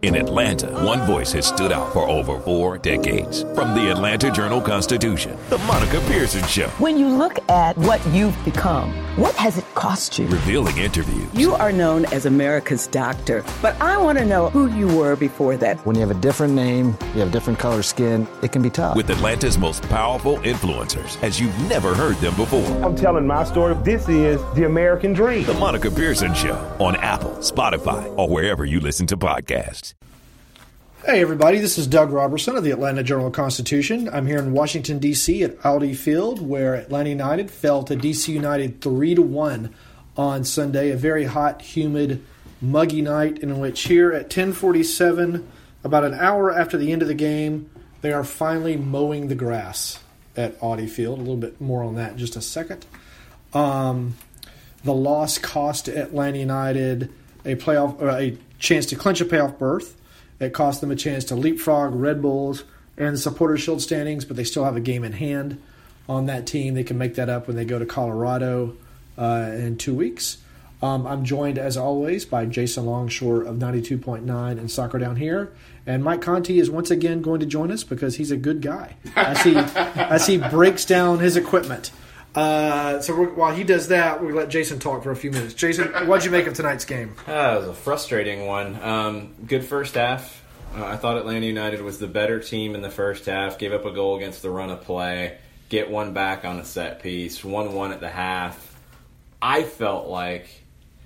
In Atlanta, one voice has stood out for over four decades. From the Atlanta Journal Constitution, The Monica Pearson Show. When you look at what you've become, what has it cost you? Revealing interviews. You are known as America's doctor, but I want to know who you were before that. When you have a different name, you have a different color skin, it can be tough. With Atlanta's most powerful influencers, as you've never heard them before. I'm telling my story. This is the American dream. The Monica Pearson Show on Apple, Spotify, or wherever you listen to podcasts. Hey, everybody, this is Doug Robertson of the Atlanta Journal Constitution. I'm here in Washington, D.C. at Audi Field, where Atlanta United fell to D.C. United 3 to 1 on Sunday. A very hot, humid, muggy night in which here at 1047, about an hour after the end of the game, they are finally mowing the grass at Audi Field. A little bit more on that in just a second. Um, the loss cost Atlanta United a playoff, a chance to clinch a playoff berth. It cost them a chance to leapfrog Red Bulls and the Supporters Shield standings, but they still have a game in hand on that team. They can make that up when they go to Colorado uh, in two weeks. Um, I'm joined, as always, by Jason Longshore of 92.9 and Soccer Down Here. And Mike Conti is once again going to join us because he's a good guy as he, as he breaks down his equipment. Uh, so while he does that, we let Jason talk for a few minutes. Jason, what'd you make of tonight's game? Uh, it was a frustrating one. Um, good first half. Uh, I thought Atlanta United was the better team in the first half. Gave up a goal against the run of play. Get one back on a set piece. One one at the half. I felt like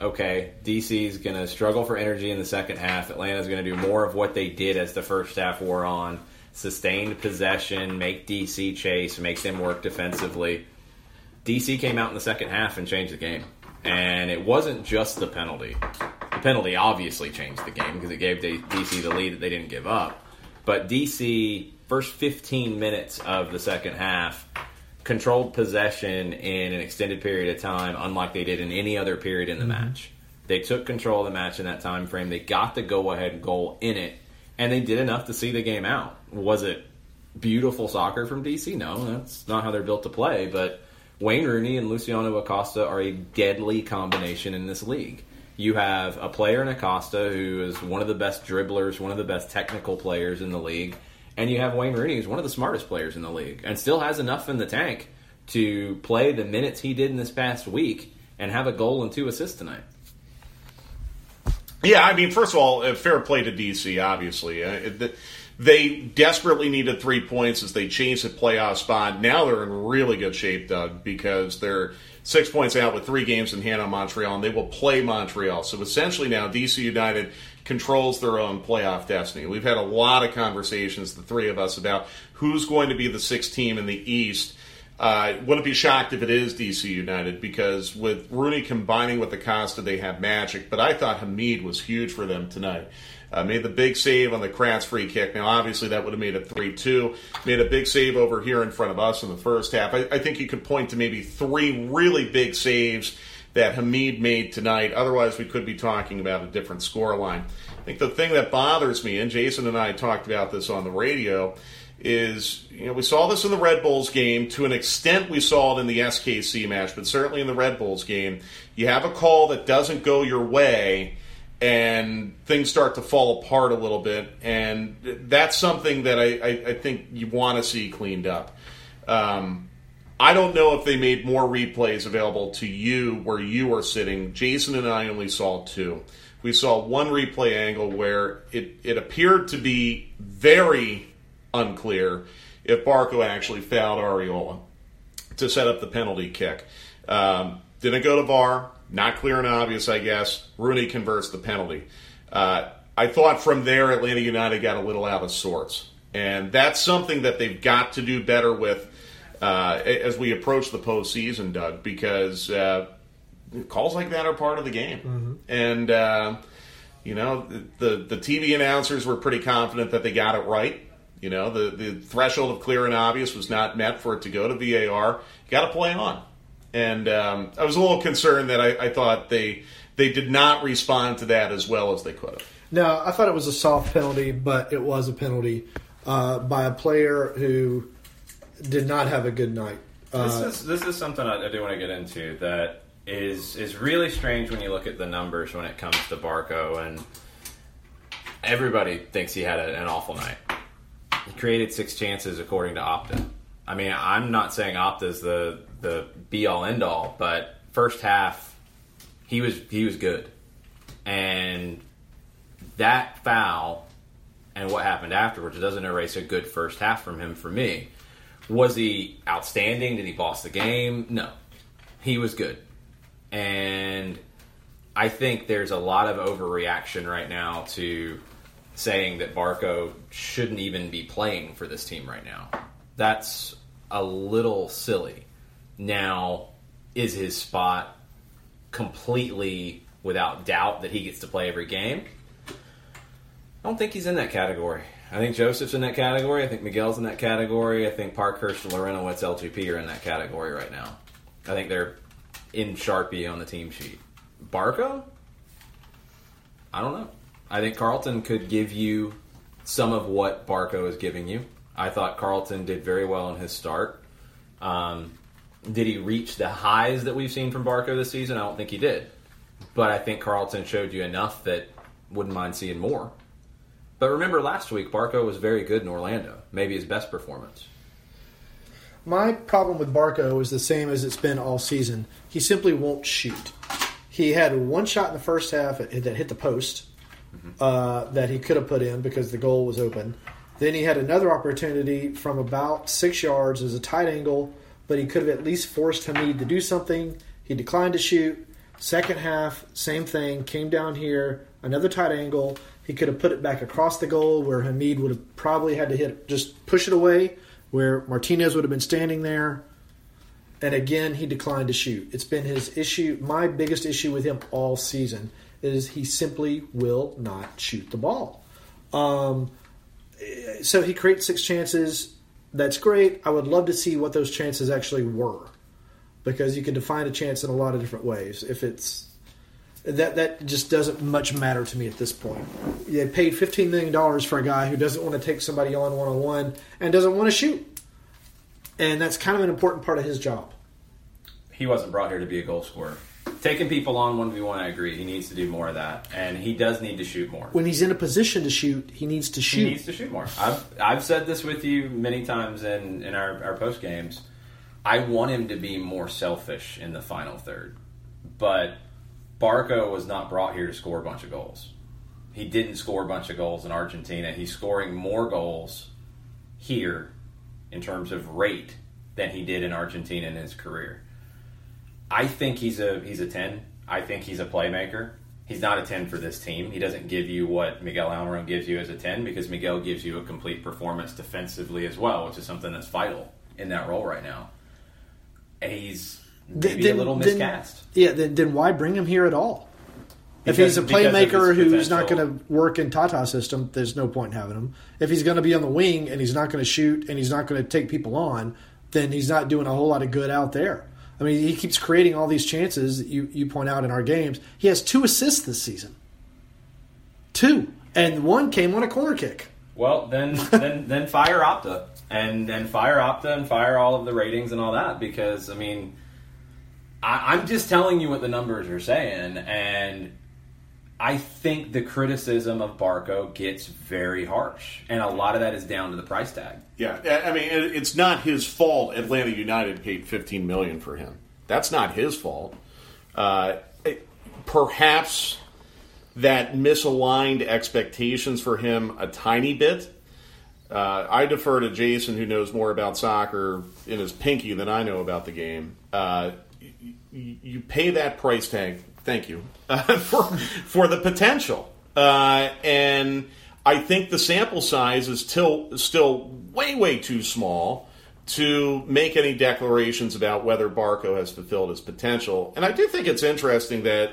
okay, DC's going to struggle for energy in the second half. Atlanta's going to do more of what they did as the first half wore on. Sustained possession, make DC chase, make them work defensively. DC came out in the second half and changed the game. And it wasn't just the penalty. The penalty obviously changed the game because it gave DC the lead that they didn't give up. But DC, first 15 minutes of the second half, controlled possession in an extended period of time, unlike they did in any other period in the mm-hmm. match. They took control of the match in that time frame. They got the go ahead goal in it, and they did enough to see the game out. Was it beautiful soccer from DC? No, that's not how they're built to play, but Wayne Rooney and Luciano Acosta are a deadly combination in this league. You have a player in Acosta who is one of the best dribblers, one of the best technical players in the league, and you have Wayne Rooney who's one of the smartest players in the league and still has enough in the tank to play the minutes he did in this past week and have a goal and two assists tonight. Yeah, I mean, first of all, fair play to DC, obviously. Uh, the, they desperately needed three points as they changed the playoff spot. Now they're in really good shape, Doug, because they're six points out with three games in hand on Montreal, and they will play Montreal. So essentially now DC United controls their own playoff destiny. We've had a lot of conversations, the three of us, about who's going to be the sixth team in the East. Uh, wouldn't be shocked if it is DC United because with Rooney combining with Acosta, they have magic. But I thought Hamid was huge for them tonight. Uh, made the big save on the Kratz free kick. Now, obviously, that would have made it 3 2. Made a big save over here in front of us in the first half. I, I think you could point to maybe three really big saves that Hamid made tonight. Otherwise, we could be talking about a different score line. I think the thing that bothers me, and Jason and I talked about this on the radio, is you know we saw this in the Red Bulls game to an extent we saw it in the SKC match, but certainly in the Red Bulls game, you have a call that doesn't go your way and things start to fall apart a little bit. And that's something that I, I, I think you want to see cleaned up. Um, I don't know if they made more replays available to you where you are sitting. Jason and I only saw two. We saw one replay angle where it, it appeared to be very unclear if Barco actually fouled Arriola to set up the penalty kick. Um, didn't go to VAR. Not clear and obvious, I guess. Rooney converts the penalty. Uh, I thought from there, Atlanta United got a little out of sorts. And that's something that they've got to do better with uh, as we approach the postseason, Doug, because uh, calls like that are part of the game. Mm-hmm. And uh, You know, the the TV announcers were pretty confident that they got it right. You know, the the threshold of clear and obvious was not met for it to go to VAR. You got to play on. And um, I was a little concerned that I, I thought they they did not respond to that as well as they could have. No, I thought it was a soft penalty, but it was a penalty uh, by a player who did not have a good night. Uh, this is this is something I, I do want to get into that is is really strange when you look at the numbers when it comes to Barco and everybody thinks he had a, an awful night. He created six chances according to Opta. I mean, I'm not saying Opta is the the be all end all, but first half he was he was good, and that foul and what happened afterwards doesn't erase a good first half from him for me. Was he outstanding? Did he boss the game? No, he was good, and I think there's a lot of overreaction right now to saying that Barco shouldn't even be playing for this team right now. That's a little silly. Now, is his spot completely without doubt that he gets to play every game? I don't think he's in that category. I think Josef's in that category. I think Miguel's in that category. I think Parkhurst, and Larentowicz, LGP are in that category right now. I think they're in Sharpie on the team sheet. Barco? I don't know. I think Carlton could give you some of what Barco is giving you. I thought Carlton did very well in his start. Um, did he reach the highs that we've seen from Barco this season? I don't think he did. But I think Carlton showed you enough that wouldn't mind seeing more. But remember last week, Barco was very good in Orlando. Maybe his best performance. My problem with Barco is the same as it's been all season. He simply won't shoot. He had one shot in the first half that hit the post uh, that he could have put in because the goal was open. Then he had another opportunity from about six yards as a tight angle, but he could have at least forced Hamid to do something. He declined to shoot. Second half, same thing. Came down here, another tight angle. He could have put it back across the goal where Hamid would have probably had to hit, just push it away, where Martinez would have been standing there. And again, he declined to shoot. It's been his issue, my biggest issue with him all season is he simply will not shoot the ball. Um, so he creates six chances. That's great. I would love to see what those chances actually were, because you can define a chance in a lot of different ways. If it's that that just doesn't much matter to me at this point. They paid fifteen million dollars for a guy who doesn't want to take somebody on one on one and doesn't want to shoot, and that's kind of an important part of his job. He wasn't brought here to be a goal scorer. Taking people on one v one, I agree. He needs to do more of that, and he does need to shoot more. When he's in a position to shoot, he needs to shoot. He needs to shoot more. I've I've said this with you many times in in our our post games. I want him to be more selfish in the final third, but Barco was not brought here to score a bunch of goals. He didn't score a bunch of goals in Argentina. He's scoring more goals here in terms of rate than he did in Argentina in his career. I think he's a he's a 10. I think he's a playmaker. He's not a 10 for this team. He doesn't give you what Miguel Almiron gives you as a 10 because Miguel gives you a complete performance defensively as well, which is something that's vital in that role right now. And he's maybe Then- a little then- miscast. yeah, then, then why bring him here at all? if Because- he's a playmaker who's not going to work in Tata's system, there's no point in having him. If he's going to be on the wing and he's not going to shoot and he's not going to take people on, then he's not doing a whole lot of good out there. I mean, he keeps creating all these chances that you, you point out in our games. He has two assists this season. Two. And one came on a corner kick. Well, then, then, then fire Opta and then fire Opta and fire all of the ratings and all that because I mean, I, I'm just telling you what the numbers are saying, and I think the criticism of Barco gets very harsh, and a lot of that is down to the price tag. Yeah, I mean, it's not his fault. Atlanta United paid 15 million for him. That's not his fault. Uh, it- perhaps that misaligned expectations for him a tiny bit. Uh, I defer to Jason, who knows more about soccer in his pinky than I know about the game. Uh, you, you pay that price tag. Thank you uh, for for the potential, uh, and I think the sample size is still still way way too small to make any declarations about whether Barco has fulfilled his potential. And I do think it's interesting that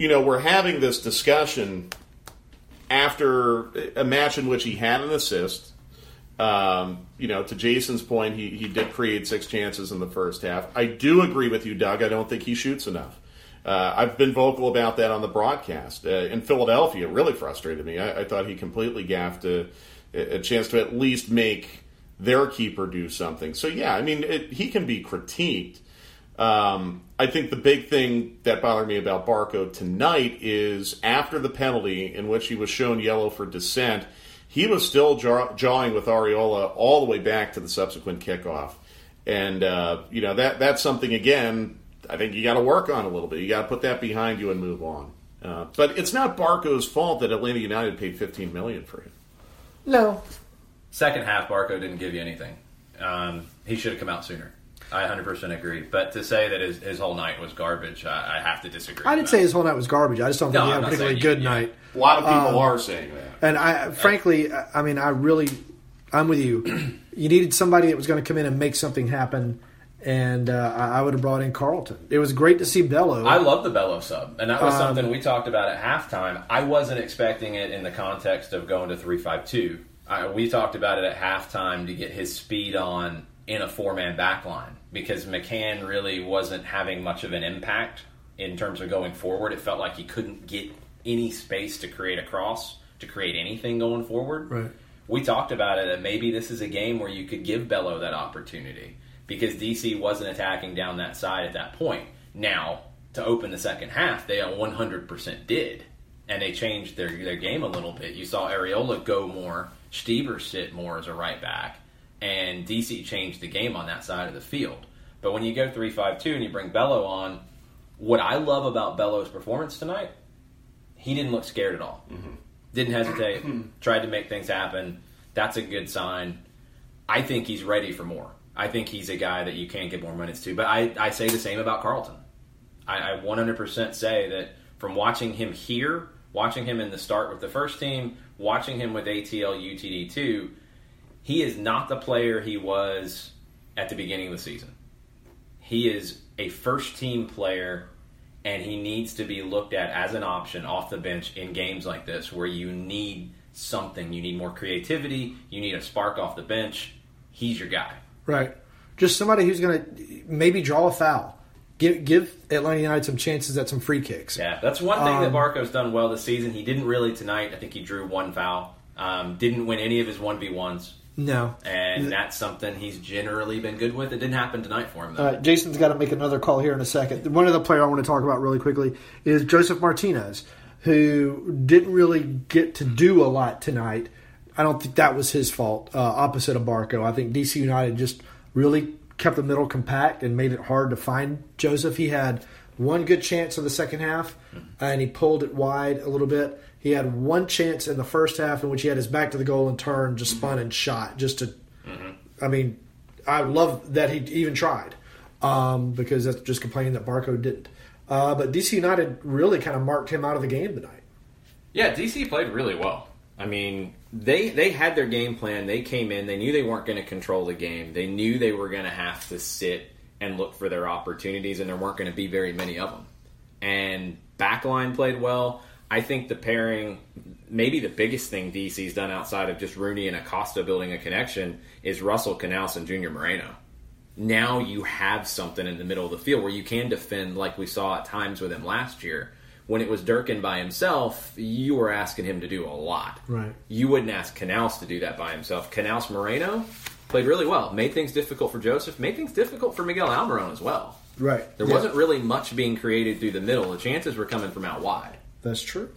you know, we're having this discussion after a match in which he had an assist. Um, you know, to Jason's point, he, he did create six chances in the first half. I do agree with you, Doug. I don't think he shoots enough. Uh, I've been vocal about that on the broadcast. Uh, in Philadelphia, it really frustrated me. I, I thought he completely gaffed a, a, chance to at least make their keeper do something. So, yeah, I mean, it, he can be critiqued. Um, I think the big thing that bothered me about Barco tonight is after the penalty in which he was shown yellow for dissent, he was still jaw- jawing with Arriola all the way back to the subsequent kickoff. And, uh, you know, that that's something, again, I think you got to work on a little bit. You got to put that behind you and move on. Uh, but it's not Barco's fault that Atlanta United paid 15 million for him. No. Second half, Barco didn't give you anything. Um, he should have come out sooner. I 100% agree. But to say that his, his whole night was garbage, I, I have to disagree. I didn't say his whole night was garbage. I just don't think No, he had I'm a particularly good you- night. A lot of people Um, are saying that. And I, frankly, I I mean, I really, I'm with you. You needed somebody that was going to come in and make something happen, and uh, I would have brought in Carlton. It was great to see Bello. I love the Bello sub, and that was Um, something we talked about at halftime. I wasn't expecting it in the context of going to three five two. We talked about it at halftime to get his speed on in a four man back line because McCann really wasn't having much of an impact in terms of going forward. It felt like he couldn't get any space to create a cross to create anything going forward. Right. We talked about it that maybe this is a game where you could give Bello that opportunity because DC wasn't attacking down that side at that point. Now, to open the second half, they 100% did. And they changed their, their game a little bit. You saw Arriola go more, Stieber sit more as a right back, and DC changed the game on that side of the field. But when you go 3 5 2 and you bring Bello on, what I love about Bello's performance tonight, he didn't look scared at all. Mm-hmm. Didn't hesitate, tried to make things happen. That's a good sign. I think he's ready for more. I think he's a guy that you can't get more minutes to. But I, I say the same about Carlton. I, I 100% say that from watching him here, watching him in the start with the first team, watching him with ATL UTD2, he is not the player he was at the beginning of the season. He is a first team player, and he needs to be looked at as an option off the bench in games like this where you need something. You need more creativity, you need a spark off the bench. He's your guy. Right. Just somebody who's going to maybe draw a foul. Give give Atlanta United some chances at some free kicks. Yeah, that's one thing that Um, Barco's done well this season. He didn't really tonight. I think he drew one foul. Um, didn't win any of his one v ones, No. and that's something he's generally been good with. It didn't happen tonight for him though. Right, Jason's got to make another call here in a second. One other player I want to talk about really quickly is Josef Martinez, who didn't really get to do a lot tonight. I don't think that was his fault. Uh, opposite of Barco, I think DC United just really kept the middle compact and made it hard to find Josef. He had one good chance in the second half, and he pulled it wide a little bit. He had one chance in the first half in which he had his back to the goal and turned, just spun and shot, just to I mean, I love that he even tried um, because that's just complaining that Barco didn't. Uh, but DC United really kind of marked him out of the game tonight. Yeah, DC played really well. I mean, they they had their game plan. They came in. They knew they weren't going to control the game. They knew they were going to have to sit and look for their opportunities, and there weren't going to be very many of them. And backline played well. I think the pairing, maybe the biggest thing DC's done outside of just Rooney and Acosta building a connection, is Russell Canouse and Junior Moreno. Now you have something in the middle of the field where you can defend like we saw at times with him last year. When it was Durkin by himself, you were asking him to do a lot. Right. You wouldn't ask Canouse to do that by himself. Canouse Moreno played really well, made things difficult for Josef, made things difficult for Miguel Almiron as well. Right. There Yeah. wasn't really much being created through the middle. The chances were coming from out wide. That's true.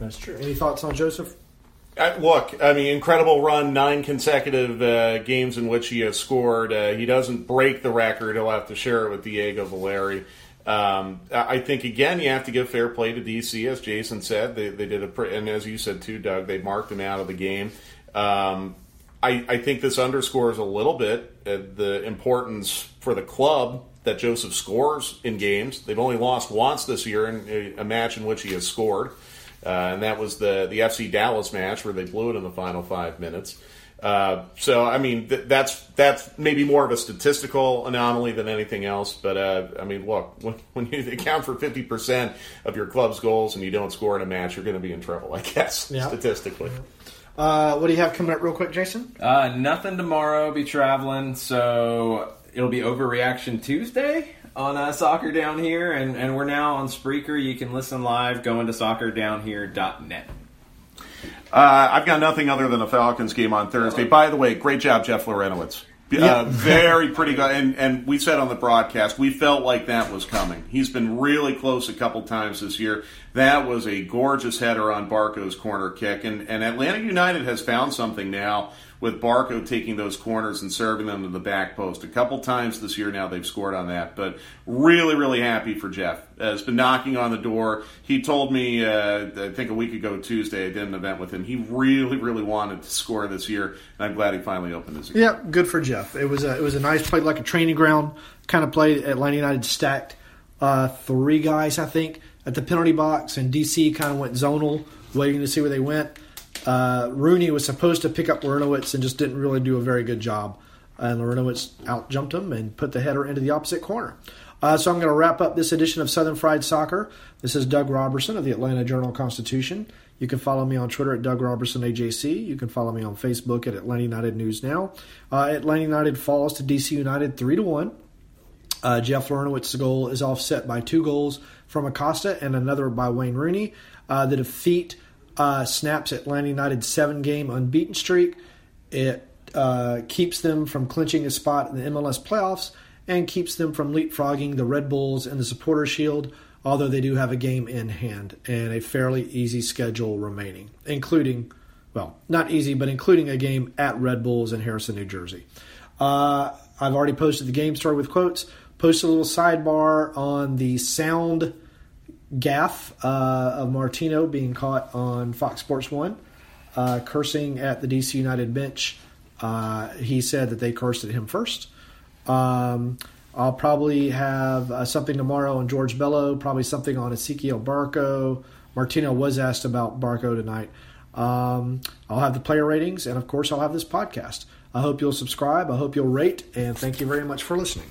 That's true. Any thoughts on Josef? Uh, look, I mean, incredible run, nine consecutive uh, games in which he has scored. Uh, he doesn't break the record; he'll have to share it with Diego Valeri. Um, I think again, you have to give fair play to DC, as Jason said. They, they did a, and as you said too, Doug, they marked him out of the game. Um, I, I think this underscores a little bit uh, the importance for the club that Josef scores in games. They've only lost once this year in a, a match in which he has scored. Uh, and that was the the FC Dallas match where they blew it in the final five minutes. Uh, so I mean th- that's that's maybe more of a statistical anomaly than anything else. But uh, I mean, look when, when you account for fifty percent of your club's goals and you don't score in a match, you're going to be in trouble, I guess, Yeah. statistically. Uh, what do you have coming up, real quick, Jason? Uh, nothing tomorrow. Be traveling, so it'll be Overreaction Tuesday on uh, Soccer Down Here, and, and we're now on Spreaker. You can listen live going to soccerdownhere.net. Uh, I've got nothing other than a Falcons game on Thursday. By the way, great job, Jeff Larentowicz. Uh, very pretty good. And, and we said on the broadcast, we felt like that was coming. He's been really close a couple times this year. That was a gorgeous header on Barco's corner kick. And, and Atlanta United has found something now with Barco taking those corners and serving them to the back post. A couple times this year now they've scored on that. But really, really happy for Jeff. Uh, has been knocking on the door. He told me, uh, I think a week ago Tuesday, I did an event with him. He really, really wanted to score this year, and I'm glad he finally opened his. Yeah, good for Jeff. It was a it was a nice play, like a training ground kind of play. Atlanta United stacked uh, three guys, I think, at the penalty box, and DC kind of went zonal, waiting to see where they went. Uh, Rooney was supposed to pick up Larentowicz and just didn't really do a very good job. And Larentowicz out jumped him and put the header into the opposite corner. Uh, so I'm going to wrap up this edition of Southern Fried Soccer. This is Doug Robertson of the Atlanta Journal Constitution. You can follow me on Twitter at Doug Robertson AJC. You can follow me on Facebook at Atlanta United News Now. Uh, Atlanta United falls to DC United three to one. Uh, Jeff Larentowicz's goal is offset by two goals from Acosta and another by Wayne Rooney. Uh, the defeat uh, snaps Atlanta United's seven game unbeaten streak. It uh, keeps them from clinching a spot in the MLS playoffs and keeps them from leapfrogging the Red Bulls and the Supporter Shield, although they do have a game in hand and a fairly easy schedule remaining, including, well, not easy, but including a game at Red Bulls in Harrison, New Jersey. Uh, I've already posted the game story with quotes. Posted a little sidebar on the sound gaff uh, of Martino being caught on Fox Sports 1, uh, cursing at the DC United bench. Uh, he said that they cursed at him first. Um, I'll probably have uh, something tomorrow on George Bello, probably something on Ezequiel Barco. Martino was asked about Barco tonight. Um, I'll have the player ratings, and of course, I'll have this podcast. I hope you'll subscribe. I hope you'll rate, and thank you very much for listening.